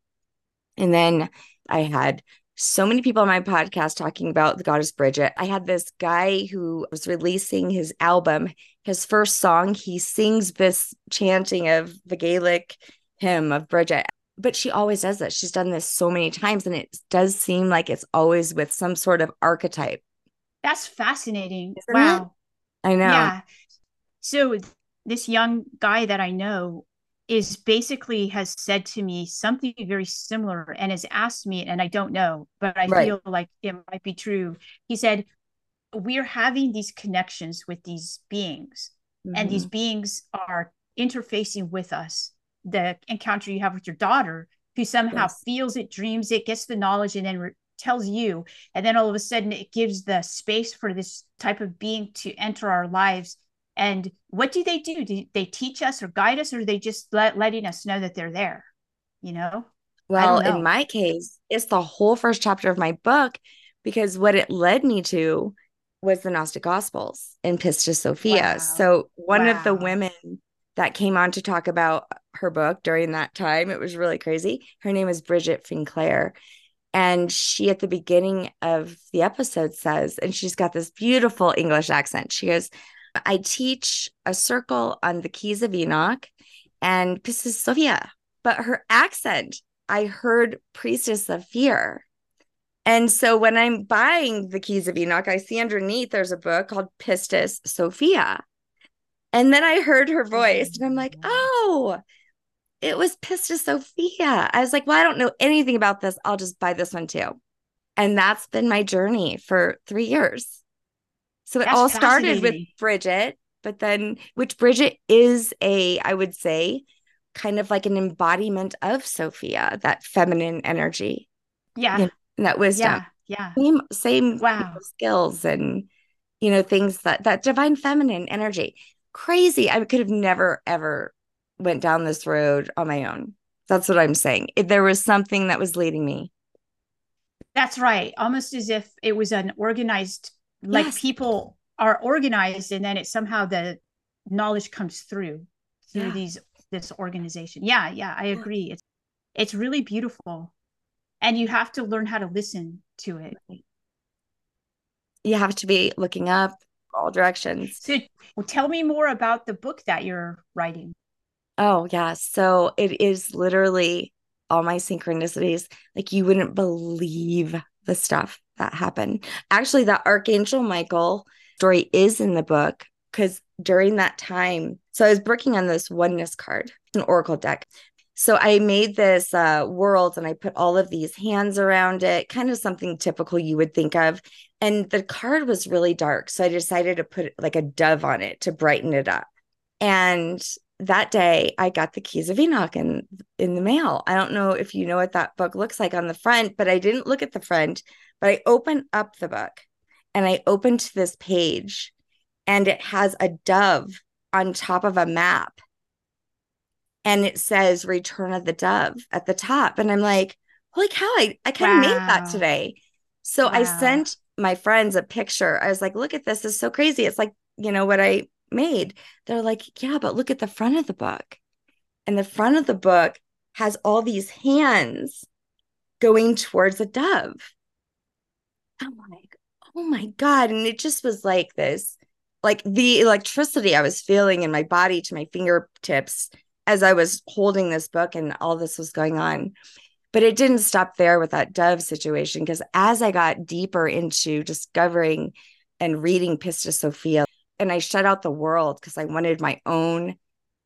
And then I had so many people on my podcast talking about the goddess Bridget. I had this guy who was releasing his album, his first song, he sings this chanting of the Gaelic hymn of Bridget. But she always does this. She's done this so many times, and it does seem like it's always with some sort of archetype. That's fascinating. Isn't wow. It? I know. Yeah. So this young guy that I know is basically has said to me something very similar and has asked me, and I don't know, but I right. feel like it might be true. He said, We're having these connections with these beings, mm-hmm. and these mm-hmm. beings are interfacing with us. The encounter you have with your daughter, who somehow yes. feels it, dreams it, gets the knowledge, and then re- tells you. And then all of a sudden, it gives the space for this type of being to enter our lives and what do they do? Do they teach us or guide us, or are they just let, letting us know that they're there? You know? Well, know. in my case, it's the whole first chapter of my book because what it led me to was the Gnostic Gospels and Pistis Sophia. Wow. So one wow. of the women that came on to talk about her book during that time, it was really crazy. Her name is Bridget Finclair. And she, at the beginning of the episode, says, and she's got this beautiful English accent. She goes, I teach a circle on the Keys of Enoch and Pistis Sophia, but her accent, I heard Priestess of Fear. And so when I'm buying the Keys of Enoch, I see underneath there's a book called Pistis Sophia. And then I heard her voice and I'm like, oh, it was Pistis Sophia. I was like, well, I don't know anything about this. I'll just buy this one too. And that's been my journey for three years. So it That's all started with Bridget, but then which Bridget is a, I would say, kind of like an embodiment of Sophia, that feminine energy. Yeah. You know, that wisdom. Yeah. Yeah. Same, same wow. skills and you know, things that that divine feminine energy. Crazy. I could have never ever went down this road on my own. That's what I'm saying. If there was something that was leading me. That's right. Almost as if it was an organized like yes. people are organized and then it somehow the knowledge comes through through yeah. these this organization yeah yeah i agree it's it's really beautiful and you have to learn how to listen to it you have to be looking up all directions so well, tell me more about the book that you're writing oh yeah so it is literally all my synchronicities like you wouldn't believe the stuff that happened. Actually, the Archangel Michael story is in the book because during that time, so I was working on this oneness card, an oracle deck. So I made this uh, world and I put all of these hands around it, kind of something typical you would think of. And the card was really dark. So I decided to put like a dove on it to brighten it up. And that day I got the keys of Enoch in in the mail. I don't know if you know what that book looks like on the front, but I didn't look at the front, but I opened up the book and I opened to this page and it has a dove on top of a map. And it says Return of the Dove at the top. And I'm like, holy cow, I, I kind of wow. made that today. So wow. I sent my friends a picture. I was like, look at this. This is so crazy. It's like, you know, what I made. They're like, yeah, but look at the front of the book. And the front of the book has all these hands going towards a dove. I'm like, oh my God. And it just was like this, like the electricity I was feeling in my body to my fingertips as I was holding this book and all this was going on. But it didn't stop there with that dove situation because as I got deeper into discovering and reading Pistis Sophia, and I shut out the world because I wanted my own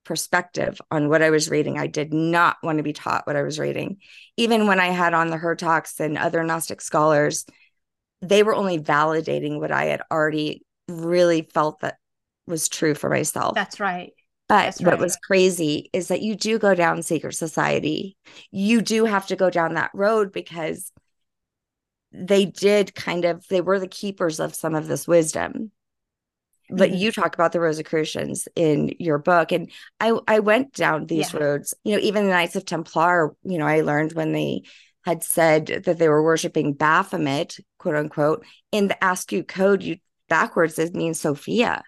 perspective on what I was reading. I did not want to be taught what I was reading. Even when I had on the Hurtaks and other Gnostic scholars, they were only validating what I had already really felt that was true for myself. That's right. But That's what was crazy is that you do go down secret society. You do have to go down that road because they did kind of, they were the keepers of some of this wisdom but mm-hmm. you talk about the Rosicrucians in your book. And I, I went down these yeah. roads, you know, even the Knights of Templar, you know, I learned when they had said that they were worshiping Baphomet, quote unquote, in the Atbash code, you backwards, it means Sophia.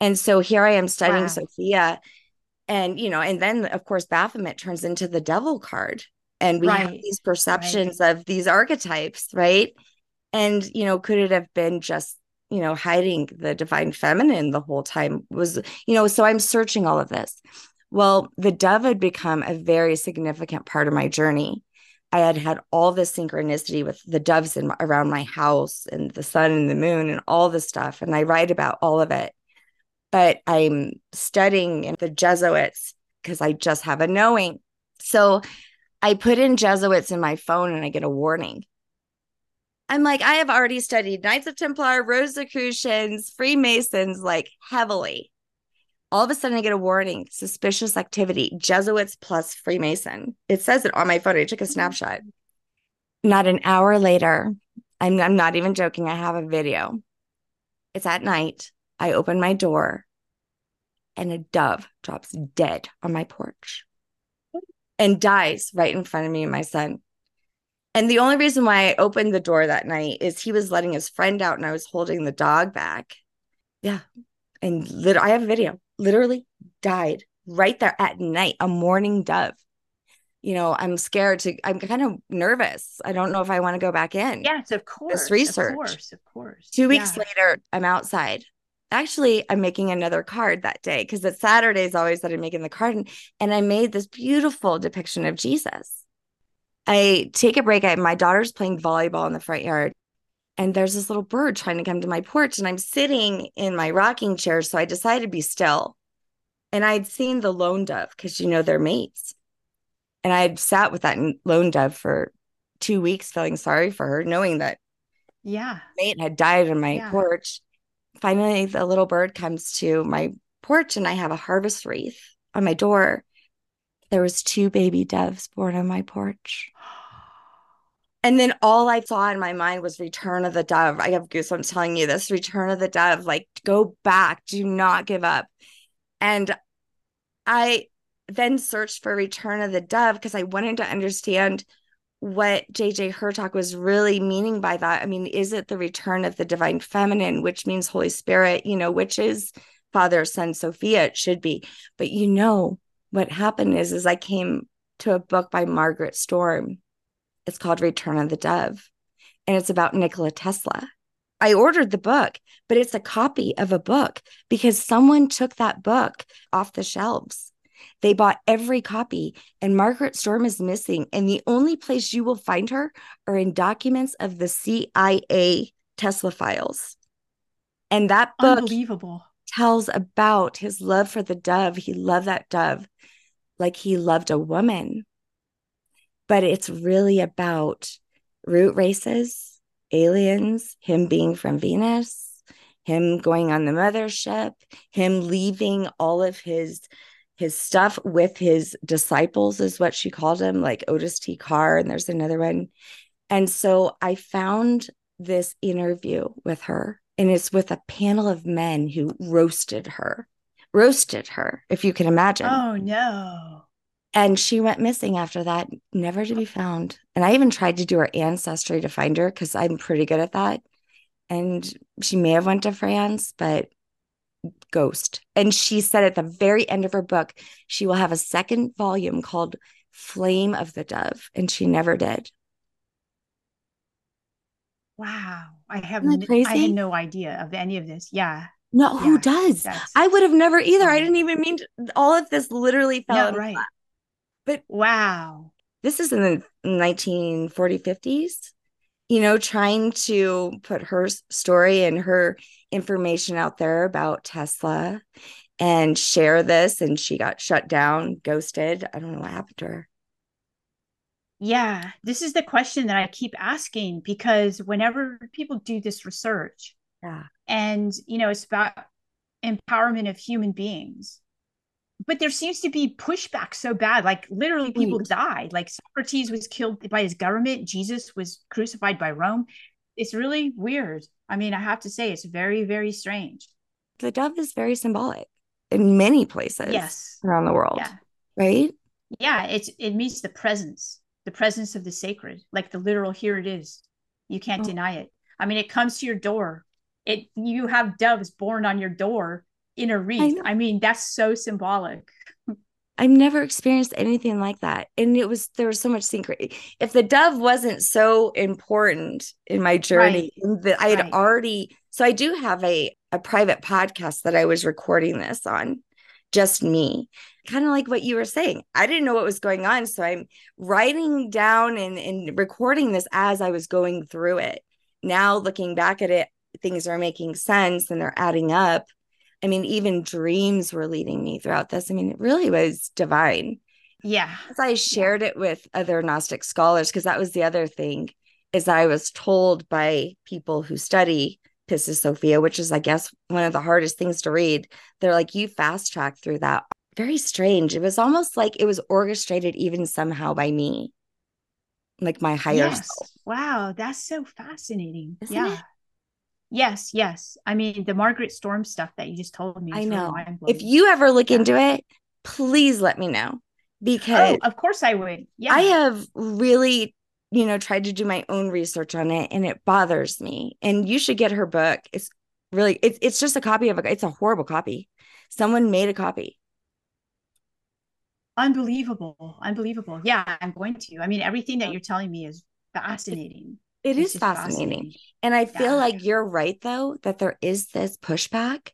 And so here I am studying wow. Sophia. And, you know, and then of course, Baphomet turns into the devil card. And we right. have these perceptions right. of these archetypes, right? And, you know, could it have been just you know hiding the divine feminine the whole time was you know so i'm searching all of this. Well the dove had become a very significant part of my journey. I had had all this synchronicity with the doves in around my house and the sun and the moon and all this stuff and i write about all of it. But i'm studying the jesuits because i just have a knowing. So i put in jesuits in my phone and i get a warning I'm like, I have already studied Knights of Templar, Rosicrucians, Freemasons, like heavily. All of a sudden, I get a warning suspicious activity, Jesuits plus Freemason. It says it on my phone. I took a mm-hmm. snapshot. Not an hour later, I'm, I'm not even joking. I have a video. It's at night. I open my door and a dove drops dead on my porch and dies right in front of me and my son. And the only reason why I opened the door that night is he was letting his friend out and I was holding the dog back. Yeah. And lit- I have a video, literally died right there at night, a mourning dove. You know, I'm scared to, I'm kind of nervous. I don't know if I want to go back in. Yes, of course. This research. Of course, of course. Two weeks yeah. later, I'm outside. Actually, I'm making another card that day because it's Saturdays always that I'm making the card. And, and I made this beautiful depiction of Jesus I take a break. I, my daughter's playing volleyball in the front yard, and there's this little bird trying to come to my porch, and I'm sitting in my rocking chair. So I decided to be still. And I'd seen the lone dove because you know they're mates. And I had sat with that lone dove for two weeks, feeling sorry for her, knowing that yeah, mate had died on my yeah. porch. Finally, the little bird comes to my porch, and I have a harvest wreath on my door there was two baby doves born on my porch. And then all I saw in my mind was Return of the Dove. I have goosebumps telling you this Return of the Dove. Like, go back, do not give up. And I then searched for Return of the Dove because I wanted to understand what JJ Hurtak was really meaning by that. I mean, is it the return of the divine feminine, which means Holy Spirit, you know, which is Father, Son, Sophia? It should be. But you know, what happened is is I came to a book by Margaret Storm. It's called Return of the Dove, and it's about Nikola Tesla. I ordered the book, but it's a copy of a book because someone took that book off the shelves. They bought every copy, and Margaret Storm is missing. And the only place you will find her are in documents of the CIA Tesla files. And that book unbelievable tells about his love for the dove. He loved that dove like he loved a woman. But it's really about root races, aliens, him being from Venus, him going on the mothership, him leaving all of his his stuff with his disciples is what she called him, like Otis T. Carr, and there's another one. And so I found this interview with her, and it's with a panel of men who roasted her roasted her, if you can imagine. Oh, no. And she went missing after that, never to be found. And I even tried to do her ancestry to find her because I'm pretty good at that. And she may have went to France, but ghost. And she said at the very end of her book, she will have a second volume called Flame of the Dove. And she never did. Wow. I have I had no idea of any of this. Yeah. No, yeah, who does? I would have never either. I didn't even mean to, all of this literally fell no, right. Flat. But wow. This is in the 1940 50s. You know, trying to put her story and her information out there about Tesla and share this and she got shut down, ghosted. I don't know what happened to her. Yeah, this is the question that I keep asking because whenever people do this research, yeah. And, you know, it's about empowerment of human beings. But there seems to be pushback so bad. Like literally people mm. died. Like Socrates was killed by his government. Jesus was crucified by Rome. It's really weird. I mean, I have to say it's very, very strange. the dove is very symbolic in many places yes around the world. Yeah. Right? Yeah, it's it means the presence, the presence of the sacred, like the literal here it is. You can't Oh. deny it. I mean, it comes to your door. It you have doves born on your door in a wreath. know. I, mean, that's so symbolic. I've never experienced anything like that. And it was there was so much secret. If the dove wasn't so important in my journey, that I had Right. already so I do have a a private podcast that I was recording this on, just me. Kind of like what you were saying. I didn't know what was going on. So I'm writing down and, and recording this as I was going through it. Now looking back at it, things are making sense and they're adding up. I mean, even dreams were leading me throughout this. I mean, it really was divine. Yeah. As I shared it with other Gnostic scholars, because that was the other thing, is I was told by people who study Pistis Sophia, which is, I guess, one of the hardest things to read. They're like, you fast track through that. Very strange. It was almost like it was orchestrated even somehow by me, like my higher yes. self. Wow, that's so fascinating. Isn't yeah. it? Yes, yes. I mean, the Margaret Storm stuff that you just told me. I know. If you ever look Yeah. into it, please let me know oh, because oh, of course I would. Yeah. I have really, you know, tried to do my own research on it and it bothers me. And you should get her book. It's really it's it's just a copy of a it's a horrible copy. Someone made a copy. Unbelievable. Unbelievable. Yeah, I'm going to. I mean, everything that you're telling me is fascinating. It It's is just fascinating. And I feel Yeah. like you're right though that there is this pushback.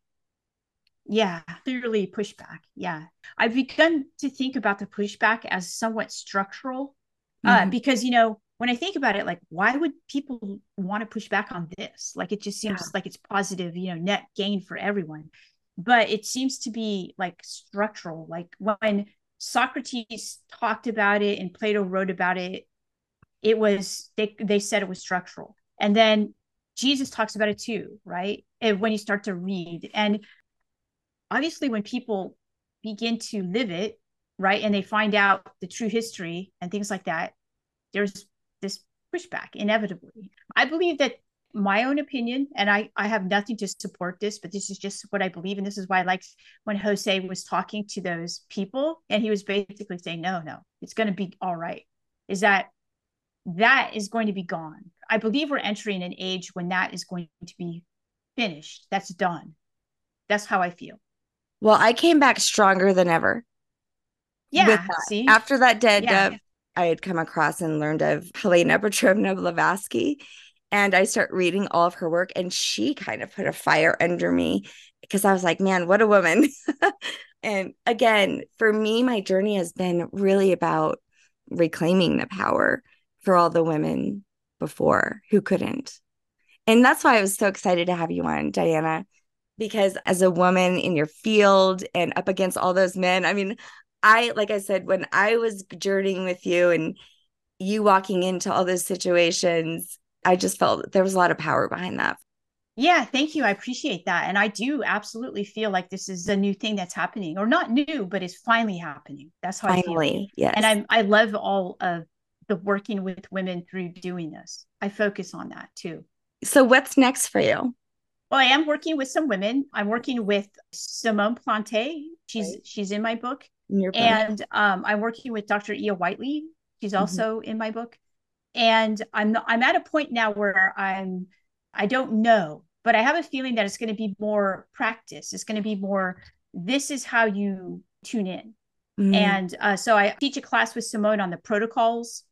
Yeah, clearly pushback. Yeah. I've begun to think about the pushback as somewhat structural uh, Mhm. because, you know, when I think about it, like, why would people want to push back on this? Like, it just seems Yeah. like it's positive, you know, net gain for everyone. But it seems to be like structural. Like, when Socrates talked about it and Plato wrote about it, it was, they, they said it was structural. And then Jesus talks about it too, right? And when you start to read. And obviously when people begin to live it right and they find out the true history and things like that there's this pushback inevitably i believe that my own opinion and i i have nothing to support this but this is just what i believe and this is why i like when jose was talking to those people and he was basically saying no no it's going to be all right is that that is going to be gone i believe we're entering an age when that is going to be finished that's done that's how i feel Well, I came back stronger than ever. Yeah. See, After that dead Yeah. dove, I had come across and learned of Helena Petrovna Blavatsky. And I start reading all of her work, and she kind of put a fire under me because I was like, man, what a woman. and again, for me, my journey has been really about reclaiming the power for all the women before who couldn't. And that's why I was so excited to have you on, Diana, because as a woman in your field and up against all those men, I mean, I, like I said, when I was journeying with you and you walking into all those situations, I just felt there was a lot of power behind that. yeah, thank you. I appreciate that. And I do absolutely feel like this is a new thing that's happening, or not new, but it's finally happening. That's how I feel. Finally, yes. And I'm I love all of the working with women through doing this. I focus on that too. so, what's next for you? Well, I am working with some women. I'm working with Simone Plante. She's Right. she's in my book. In book? and um, I'm working with Dr. Iya Whiteley. She's Mhm. also in my book, and I'm I'm at a point now where I'm I don't know, but I have a feeling that it's going to be more practice. It's going to be more. This is how you tune in, Mm, and uh, so I teach a class with Simone on the protocols,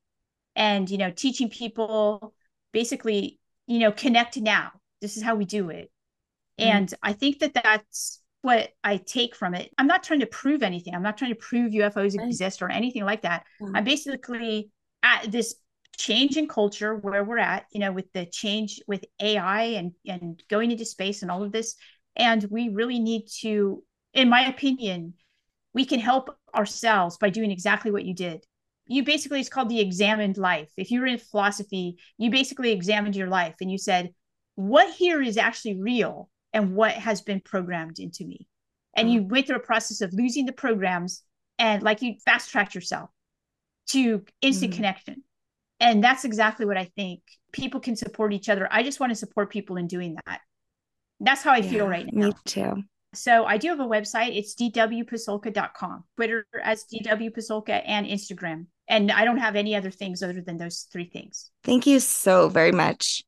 and you know, teaching people basically, you know, connect now. This is how we do it, Mhm. and I think that that's what I take from it. I'm not trying to prove anything. I'm not trying to prove UFOs exist or anything like that. Mhm. I'm basically at this change in culture where we're at, you know, with the change with AI and and going into space and all of this. And we really need to, in my opinion, we can help ourselves by doing exactly what you did. You basically, it's called the examined life. If you were in philosophy, you basically examined your life and you said, what here is actually real and what has been programmed into me. And you went through a process of losing the programs and like you fast tracked yourself to instant Mhm. connection. And that's exactly what I think. People can support each other. I just want to support people in doing that. That's how I yeah, feel right now. Me too. So I do have a website. It's dwpasulka.com, Twitter as dwpasulka and Instagram. And I don't have any other things other than those three things. Thank you so very much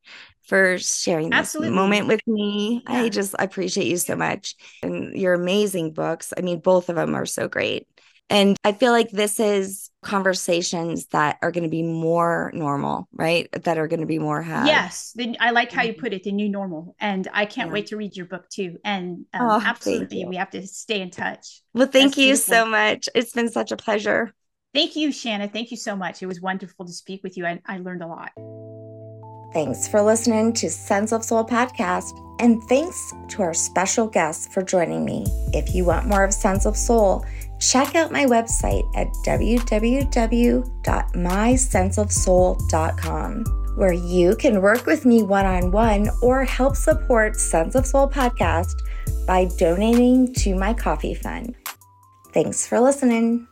for sharing this Absolutely. moment with me. Yeah. I just appreciate you so much. And your amazing books. I mean, both of them are so great. And I feel like this is conversations that are going to be more normal, right? That are going to be more had. Yes. Then I like how you mm-hmm. put it, the new normal. And I can't yeah. wait to read your book too. And um, oh, absolutely, we have to stay in touch. Well, thank That's you beautiful. so much. It's been such a pleasure. Thank you, Shanna. Thank you so much. It was wonderful to speak with you. I, I learned a lot. Thanks for listening to Sense of Soul podcast, and thanks to our special guests for joining me. If you want more of Sense of Soul, check out my website at www.mysenseofsoul.com, where you can work with me one on one or help support Sense of Soul podcast by donating to my coffee fund. Thanks for listening.